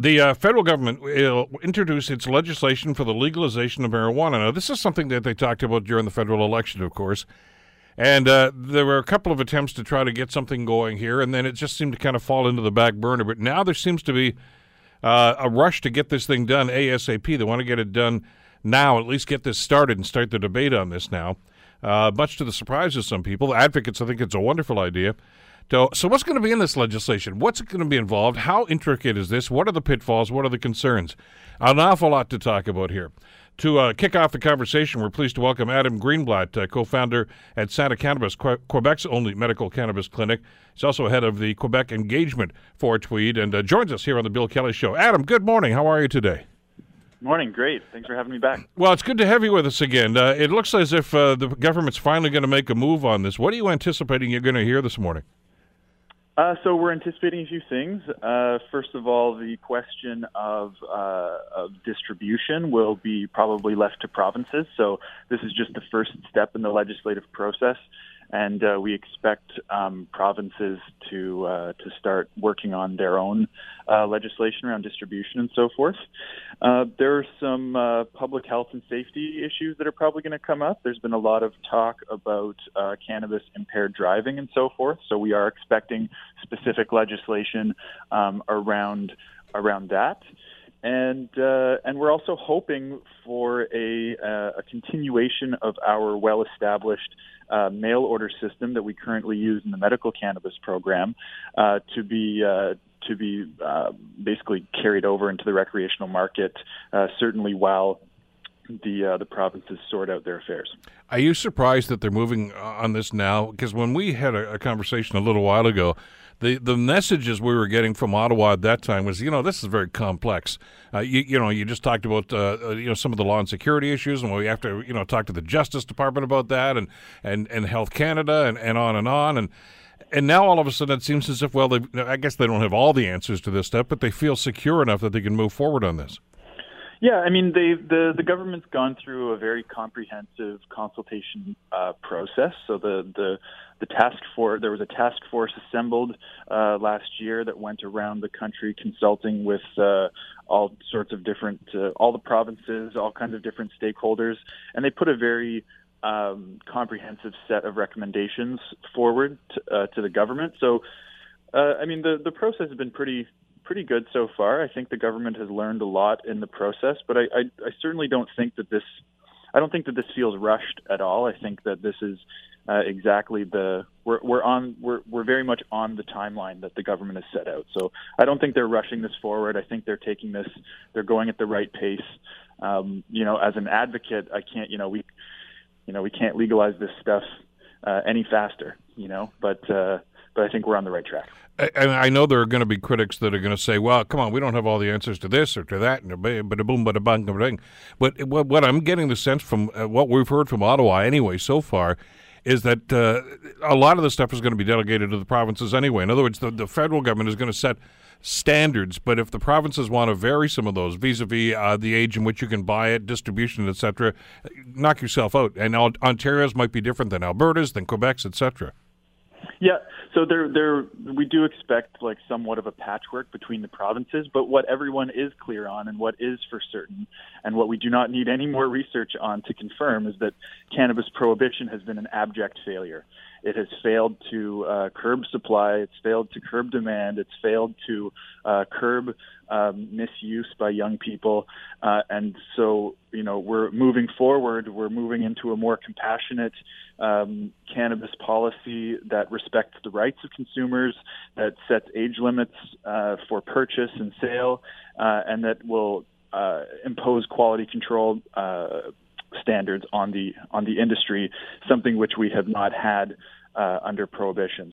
the uh, federal government will introduce its legislation for the legalization of marijuana. Now, this is something that they talked about during the federal election, of course. And uh, there were a couple of attempts to try to get something going here, and then it just seemed to kind of fall into the back burner. But now there seems to be uh, a rush to get this thing done ASAP. They want to get it done now, at least get this started and start the debate on this now. Uh, much to the surprise of some people, advocates, I think it's a wonderful idea. So, so what's going to be in this legislation? What's going to be involved? How intricate is this? What are the pitfalls? What are the concerns? An awful lot to talk about here. To uh, kick off the conversation, we're pleased to welcome Adam Greenblatt, uh, co-founder at Santé Cannabis, que- Quebec's only medical cannabis clinic. He's also head of the Quebec engagement for Tweed, and uh, joins us here on the Bill Kelly Show. Adam, good morning. How are you today? Morning, great. Thanks for having me back. Well, it's good to have you with us again. Uh, it looks as if uh, the government's finally going to make a move on this. What are you anticipating you're going to hear this morning? Uh, so we're anticipating a few things. Uh, first of all, the question of, uh, of, distribution will be probably left to provinces. So this is just the first step in the legislative process and uh, we expect um, provinces to uh, to start working on their own uh, legislation around distribution and so forth. Uh, there are some uh, public health and safety issues that are probably going to come up. There's been a lot of talk about uh, cannabis impaired driving and so forth. So we are expecting specific legislation um, around around that and uh, and we're also hoping for a, uh, a continuation of our well-established uh, mail order system that we currently use in the medical cannabis program uh, to be uh, to be uh, basically carried over into the recreational market, certainly while the uh, the provinces sort out their affairs. Are you surprised that they're moving on this now? Because when we had a, a, conversation a little while ago, the the messages we were getting from Ottawa at that time was, you know, this is very complex. Uh, you, you know, you just talked about uh, uh, you know some of the law and security issues, and we have to you know talk to the Justice Department about that, and and and Health Canada, and, and on and on, and and now all of a sudden it seems as if well, I guess they don't have all the answers to this stuff, but they feel secure enough that they can move forward on this. Yeah, I mean, they the the government's gone through a very comprehensive consultation uh, process. So the the the task force there was a task force assembled uh, last year that went around the country consulting with uh, all sorts of different uh, all the provinces, all kinds of different stakeholders, and they put a very um, comprehensive set of recommendations forward to, uh, to the government. So, uh, I mean, the the process has been pretty pretty good so far. I think the government has learned a lot in the process, but I, I, I certainly don't think that this I don't think that this feels rushed at all. I think that this is uh, exactly the we're we're on we're we're very much on the timeline that the government has set out. So I don't think they're rushing this forward. I think they're taking this they're going at the right pace. Um, you know, as an advocate, I can't you know we you know we can't legalize this stuff uh, any faster. You know, but uh, but I think we're on the right track. And I know there are going to be critics that are going to say, "Well, come on, we don't have all the answers to this or to that," but a boom, a bang, bang. But what I'm getting the sense from uh, what we've heard from Ottawa anyway so far is that uh, a lot of the stuff is going to be delegated to the provinces anyway. In other words, the, the federal government is going to set standards, but if the provinces want to vary some of those vis-a-vis uh, the age in which you can buy it, distribution, etc., knock yourself out. And Ontario's might be different than Alberta's, than Quebec's, etc. Yeah, so there, there, we do expect like somewhat of a patchwork between the provinces, but what everyone is clear on and what is for certain, and what we do not need any more research on to confirm, is that cannabis prohibition has been an abject failure. It has failed to uh, curb supply. It's failed to curb demand. It's failed to uh, curb um, misuse by young people. Uh, and so, you know, we're moving forward. We're moving into a more compassionate um, cannabis policy that respects the rights of consumers, that sets age limits uh, for purchase and sale, uh, and that will uh, impose quality control uh, standards on the on the industry, something which we have not had uh, under prohibition.